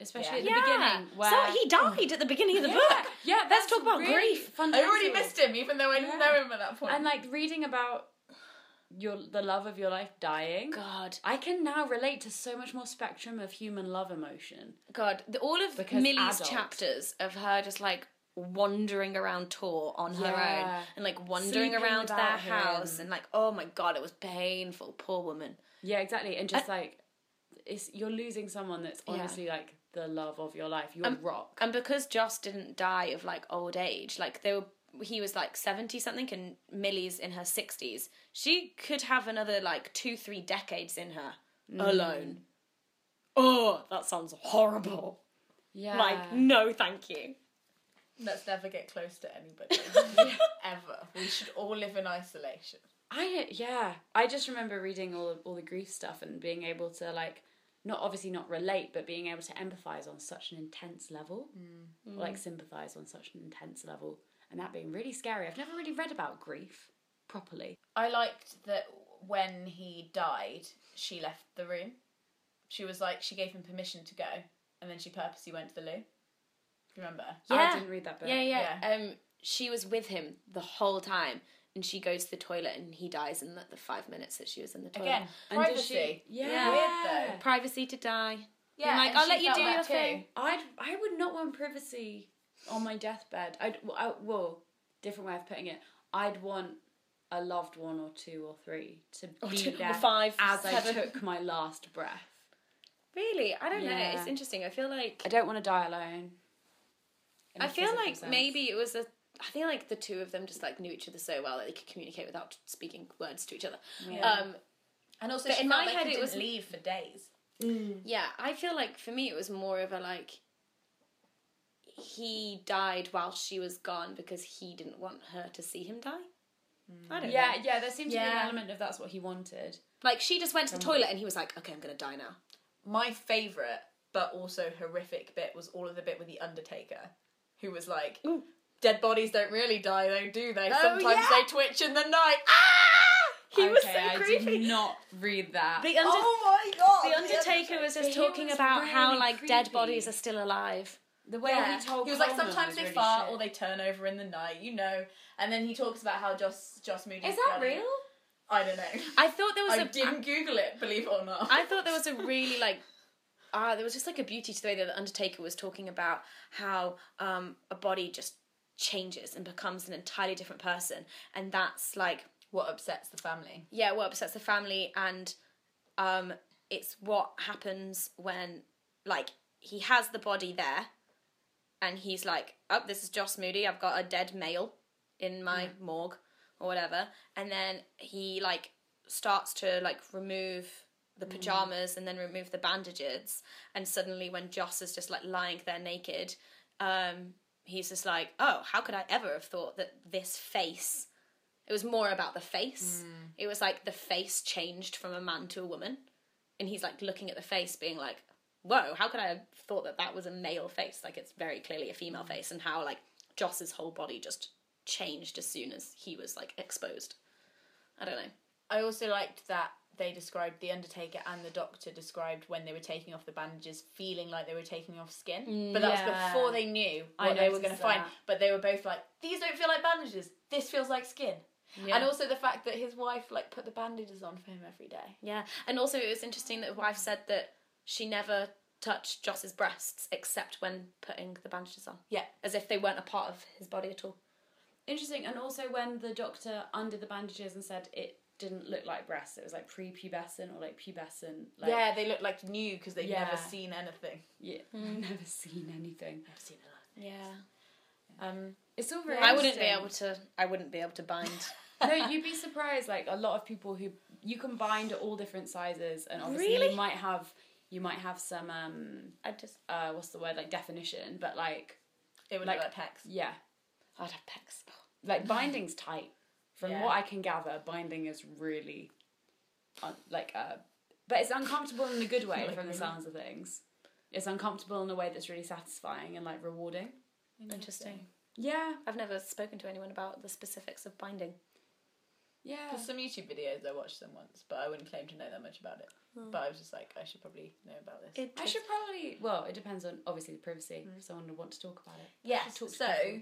especially Yeah. at the Yeah. beginning? Where So he died at the beginning of the yeah, book. yeah, Let's talk about really grief. I already missed him even though I didn't know him at that point. point And like reading about your the love of your life dying. God, I can now relate to so much more spectrum of human love emotion. God, the, all of Because Millie's adult. chapters of her just like wandering around tour on her Yeah. own and like wandering Sleeping around their without house and like oh my god it was painful poor woman Yeah, exactly. And just like it's you're losing someone that's Yeah. honestly like the love of your life. Your rock. and because Joss didn't die of like old age like they were he was like 70 something and Millie's in her 60s she could have another like 2 3 decades in her mm. alone oh that sounds horrible yeah. like no thank you let's never get close to anybody [laughs] ever we should all live in isolation I yeah, I just remember reading all all the grief stuff and being able to like not obviously not relate, but being able to empathize on such an intense level, Mm. like sympathize on such an intense level, and that being really scary. I've never really read about grief properly. I liked that when he died, she left the room. She was like, she gave him permission to go, and then she purposely went to the loo. Do Yeah. I didn't read that book. Yeah, yeah. Um, she was with him the whole time, and she goes to the toilet, and he dies in the, the five minutes that she was in the toilet. Again, And privacy. she- Weird Yeah. though. privacy to die. Yeah, like, I'll let you do your too. thing. I'd I would not want privacy on my deathbed. I'd I, well, different way of putting it. I'd want a loved one or two or three to be two or there five, as I took my last breath. Really, I don't know. It's interesting. I feel like I don't want to die alone. In a I feel like sense. maybe it was a. I feel like the two of them just like knew each other so well that they could communicate without speaking words to each other. Um, And also, But she in my like head it was- leave for days. yeah, I feel like for me it was more of a like. He died while she was gone because he didn't want her to see him die. I don't Yeah, know. yeah. There seemed to be an element of that's what he wanted. Like she just went to the toilet and he was like, "Okay, I'm gonna die now." My favourite, but also horrific bit was all of the bit with the Undertaker, who was like, "Dead bodies don't really die, though, do they? Sometimes yeah. they twitch in the night." Ah! He was Okay, so I creepy. did not read that. The, under- Oh my god! the Undertaker was just talking was about how really like dead bodies are still alive. the way Yeah. he told he was like, sometimes was they really fart shit. or they turn over in the night, you know. And then he talks about how Joss Joss Moody Is that real? I don't know. I thought there was I a didn't Google it, believe it or not. I thought there was a really like ah, there was just like a beauty to the way that the Undertaker was talking about how um, a body just changes and becomes an entirely different person, and that's like what upsets the family. yeah, what upsets the family, and um, it's what happens when like he has the body there, and he's like, oh, this is Joss Moody. I've got a dead male in my morgue or whatever, and then he like starts to like remove the mm. pajamas and then remove the bandages, and suddenly when Joss is just like lying there naked, um, he's just like, oh, how could I ever have thought that this face? It was more about the face. Mm. It was like the face changed from a man to a woman, and he's like looking at the face, being like, "Whoa, how could I have thought that that was a male face? Like it's very clearly a female mm. face." And how like Joss's whole body just changed as soon as he was like exposed. I don't know. I also liked that they described the Undertaker and the Doctor described when they were taking off the bandages, feeling like they were taking off skin. but that was yeah. before they knew I what they were going to find. But they were both like, "These don't feel like bandages. This feels like skin." Yeah. And also the fact that his wife like put the bandages on for him every day. Yeah, and also it was interesting that the wife said that she never touched Joss's breasts except when putting the bandages on. Yeah. as if they weren't a part of his body at all. Interesting. And also when the doctor undid the bandages and said it didn't look like breasts, it was like prepubescent or like pubescent. Like, yeah, they look like new because they've Yeah. never seen anything. Yeah. I've [laughs] never seen anything. Never seen Yeah, Um, It's all very I wouldn't be able to. I wouldn't be able to bind. [laughs] no, you'd be surprised. Like a lot of people who you can bind at all different sizes, and obviously Really? you might have you might have some um I just. uh what's the word like definition, but like it would Like- look like pecs. yeah, I'd have pecs. like binding's tight. From Yeah. what I can gather, binding is really un- like uh, but it's uncomfortable in a good way from the sounds of things. It's uncomfortable in a way that's really satisfying and like rewarding. Interesting. Yeah, I've never spoken to anyone about the specifics of binding. yeah. There's some YouTube videos I watched them once, but I wouldn't claim to know that much about it. Hmm. But I was just like, I should probably know about this. I should probably. Well, it depends on obviously the privacy. If someone would want to talk about it. Yes. Talk So people.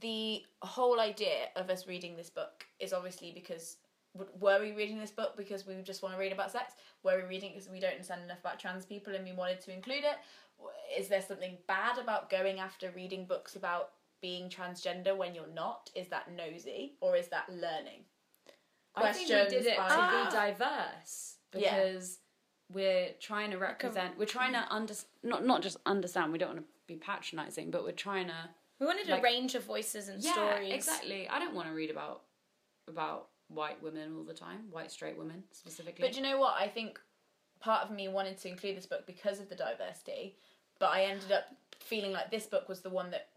The whole idea of us reading this book is obviously because w- were we reading this book because we just want to read about sex? Were we reading it because we don't understand enough about trans people and we wanted to include it? Is there something bad about going after reading books about being transgender when you're not? Is that nosy or is that learning? I think we did it by- to be diverse Yeah. because we're trying to represent. We're trying to under not not just understand. We don't want to be patronising, but we're trying to. We wanted Like- a range of voices and Yeah, stories. exactly. I don't want to read about about white women all the time, white straight women specifically. But do you know what? I think part of me wanted to include this book because of the diversity, but I ended up feeling like this book was the one that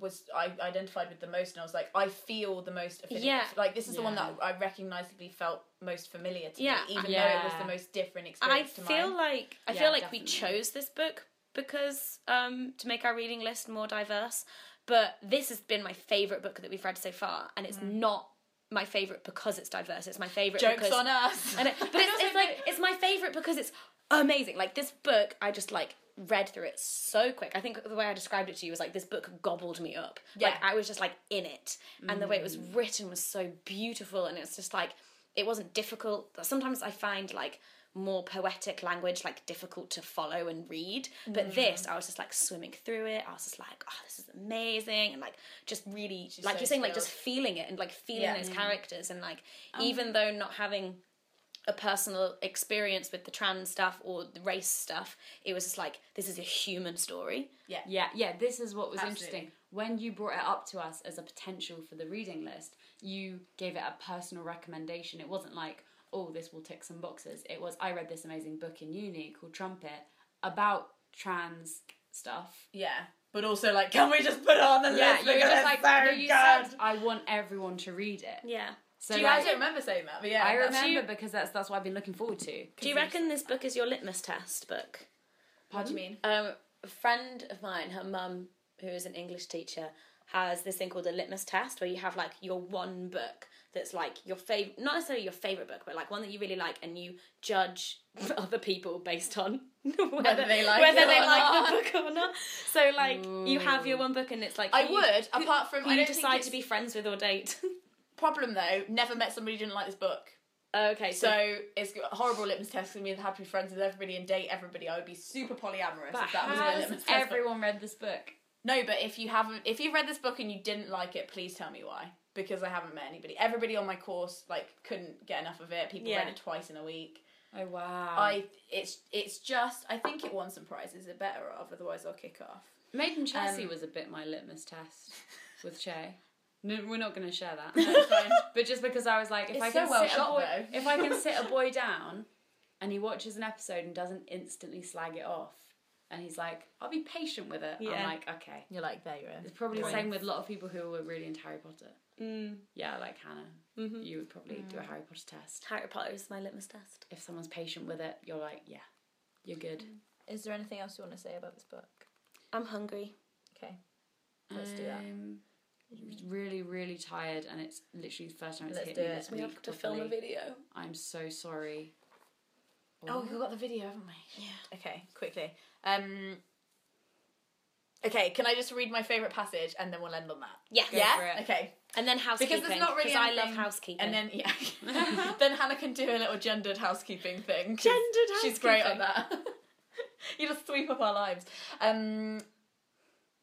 was I identified with the most, and I was like, I feel the most. Affinity. Yeah. Like this is the one that I recognisably felt most familiar to Yeah. me, even though it was the most different I experience to feel mine. like I Yeah, feel like we chose this book because um, to make our reading list more diverse. But this has been my favorite book that we've read so far, and it's mm. not my favorite because it's diverse. It's my favorite Jokes because on us. [laughs] And it, but it's, it's like it's my favorite because it's amazing. Like this book, I just like read through it so quick. I think the way I described it to you was like this book gobbled me up. Like Yeah. I was just like in it, and the way it was mm. written was so beautiful, and it's just like it wasn't difficult. Sometimes I find like more poetic language like difficult to follow and read but mm. this i was just like swimming through it i was just like oh this is amazing and like just really like so you're saying like just feeling it and like feeling Yeah. those mm. characters and like um, even though not having a personal experience with the trans stuff or the race stuff it was just like this is a human story yeah. Yeah, yeah, this is what was Absolutely. interesting. When you brought it up to us as a potential for the reading list, you gave it a personal recommendation. It wasn't like, oh, this will tick some boxes. It was, I read this amazing book in uni called Trumpet about trans stuff. Yeah. But also, like, can we just put it on the Yeah, list? you were because just like, so you good. said, I want everyone to read it. yeah So Do you, like, I don't remember saying that, but yeah. I that's- remember because that's that's what I've been looking forward to. do you reckon this book is your litmus test book What do you mean? um, a friend of mine her mum who is an english teacher has this thing called a litmus test where you have like your one book that's like your favorite not necessarily your favorite book but like one that you really like and you judge [laughs] other people based on [laughs] whether, they like whether they like the book or not so like you have your mm. one book and it's like I you- would, who- apart from- who I you decide to be friends with or date [laughs] Problem though, never met somebody who didn't like this book. okay so, So it's a horrible litmus test for me to have to be friends with everybody and date everybody. I would be super polyamorous But if that was my litmus test. book. everyone read this book? No, but if you haven't, if you've read this book and you didn't like it, please tell me why. Because I haven't met anybody. Everybody on my course like couldn't get enough of it. People Yeah. read it twice in a week. Oh wow! I it's it's just I think it won some prizes. It better of, otherwise I'll kick off. Made in Chelsea Um, was a bit my litmus test [laughs] with Che. No, we're not going to share that. [laughs] That's fine. but just because I was like, if It's I so can well sit a shot, boy, though. if I can sit a boy [laughs] down, and he watches an episode and doesn't instantly slag it off, and he's like, I'll be patient with it. Yeah. I'm like, okay. You're like there you are. It's probably the same with a lot of people who were really into Harry Potter. mm, Yeah, like Hannah. Mm-hmm. You would probably Mm. do a Harry Potter test. harry potter is my litmus test If someone's patient with it, you're like, yeah, you're good. Is there anything else you want to say about this book? i'm hungry Okay, let's do that. Um, Really, really tired, and it's literally the first time it's Let's hit do me it. this we week. have to film a video I'm so sorry. Oh, we've got the video, haven't we? yeah Okay, quickly. Um, Okay, can I just read my favourite passage and then we'll end on that? Yeah. Yeah? Okay. And then housekeeping. Because there's not really I love housekeeping. And then yeah, [laughs] then Hannah can do a little gendered housekeeping thing. Gendered housekeeping. She's great on that. [laughs] you just sweep up our lives. Um,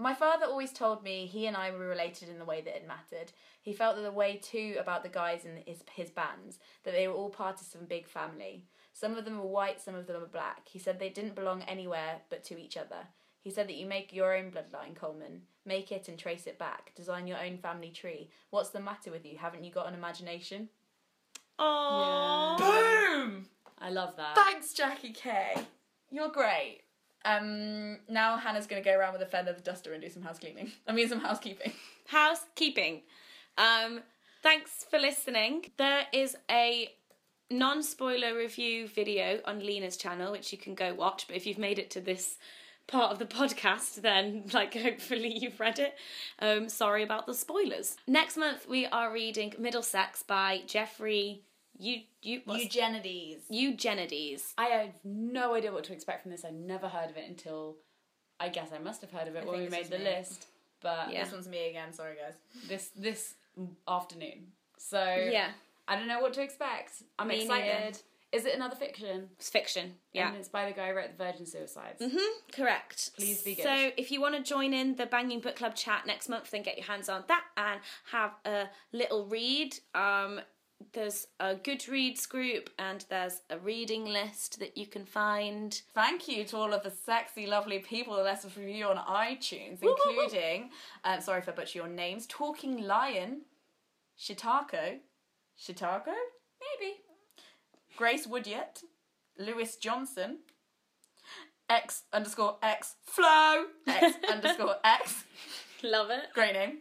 my father always told me he and I were related in the way that it mattered. He felt that the way too about the guys in his his bands that they were all part of some big family. Some of them were white, some of them were black. He said they didn't belong anywhere but to each other. He said that you make your own bloodline, Coleman. Make it and trace it back. Design your own family tree. What's the matter with you? Haven't you got an imagination? Aww. Boom! I love that. Thanks, Jackie Kay. You're great. Um, now Hannah's going to go around with a feather duster and do some house cleaning. [laughs] I mean, some housekeeping. housekeeping. Um, thanks for listening. There is a non spoiler review video on Leena's channel, which you can go watch. But if you've made it to this part of the podcast, then [laughs] like hopefully you've read it. Um, sorry about the spoilers. Next month we are reading Middlesex by Jeffrey. You you what's- Eugenides. Eugenides. I have no idea what to expect from this. I've never heard of it until I guess I must have heard of it when we made the me. list. But Yeah. This one's me again. Sorry, guys. this this afternoon. So Yeah, I don't know what to expect. I'm Me excited. neither. Is it another fiction? it's fiction. Yeah. And it's by the guy who wrote The Virgin Suicides. Mhm, Correct. Please be good. So, if you want to join in the Banging Book Club chat next month, then get your hands on that and have a little read. Um, there's a Goodreads group and there's a reading list that you can find. Thank you to all of the sexy, lovely people that left a review on iTunes, including, um, sorry if I butcher your names, Talking Lion, Shitako, Shitako? Maybe. Grace Woodyett, Lewis Johnson, X underscore X Flow, X [laughs] underscore X. Love it. Great name.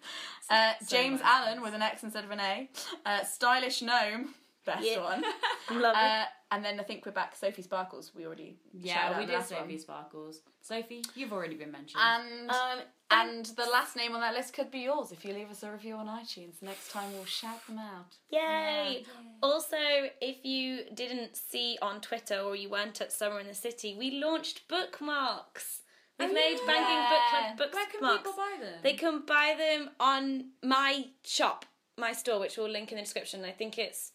Uh, James Allen with an X instead of an A. Uh, Stylish Gnome, [laughs] best Yeah. one. [laughs] Love Uh, and then I think we're back. Sophie Sparkles. We already Yeah, we did last one. Sophie Sparkles. Sophie, you've already been mentioned. And Um, and the last name on that list could be yours if you leave us a review on iTunes. Next time we'll shout them out. Yay! Also, if you didn't see on Twitter or you weren't at Summer in the City, we launched bookmarks. We've made Banging Book Club bookmarks. Where can people buy them? They can buy them on my shop, my store, which we'll link in the description. I think it's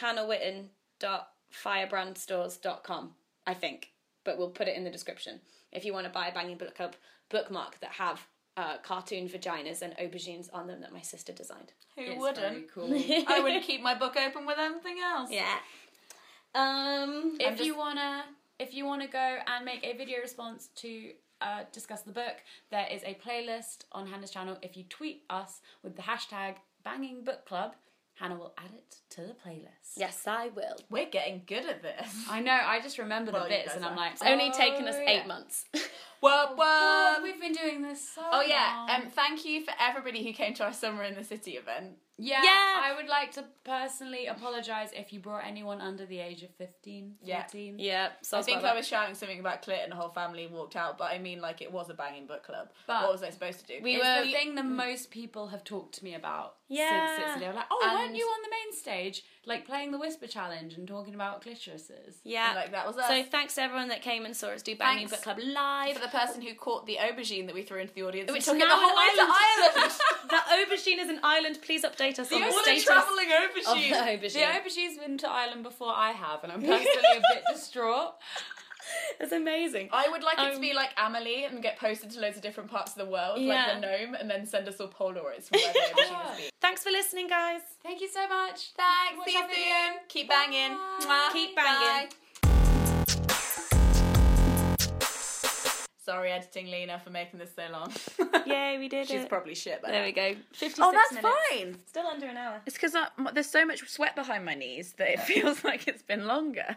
hannahwitton.firebrandstores.com, I think. But we'll put it in the description if you want to buy a Banging Book Club bookmark that have uh, cartoon vaginas and aubergines on them that my sister designed. Who It's wouldn't? very cool. [laughs] I wouldn't keep my book open with anything else. Yeah. Um. if just- you wanna if you wanna go and make a video response to uh, discuss the book, there is a playlist on Hannah's channel. If you tweet us with the hashtag Banging Book Club, Hannah will add it to the playlist. Yes, I will. We're getting good at this. I know. I just remember Well, the bits, and I'm like, It's only oh, taken us yeah. eight months. [laughs] [laughs] Whoop Oh, whoop. we've been doing this so Oh yeah. long. Um, thank you for everybody who came to our summer in the city event. Yeah, Yeah. I would like to personally apologise if you brought anyone under the age of 15, Yeah. 14. yeah. So I think I was shouting something about clit and the whole family walked out, but I mean like it was a banging book club. But- what was I supposed to do? We It's were- the thing that most people have talked to me about Yeah. since Sicily. They're like, oh, weren't you on the main stage, like playing the Whisper Challenge and talking about clitorises? Yeah. Like, that was us. So thanks to everyone that came and saw us do Banging Book Club live. for the person who caught the aubergine that we threw into the audience, Which took it the whole way to Ireland. [laughs] that aubergine is an island. Please update us on the What a status travelling of aubergine. the The aubergine. aubergine's been to Ireland before I have, and I'm [laughs] personally a bit distraught. It's amazing. I would like it to Um, be like Amelie and get posted to loads of different parts of the world, Yeah. like the gnome, and then send us all Polaroids from where the aubergine [laughs] has been. Thanks for listening, guys. Thank you so much. Thanks, Watch see you our video. soon. Keep banging. Mwah. Keep banging. Bye. Sorry, editing Leena, for making this so long. [laughs] Yay, we did She's it. probably shit. By there now. we go. 56 Oh, that's minutes. fine. Still under an hour. It's because there's so much sweat behind my knees that it [laughs] feels like it's been longer.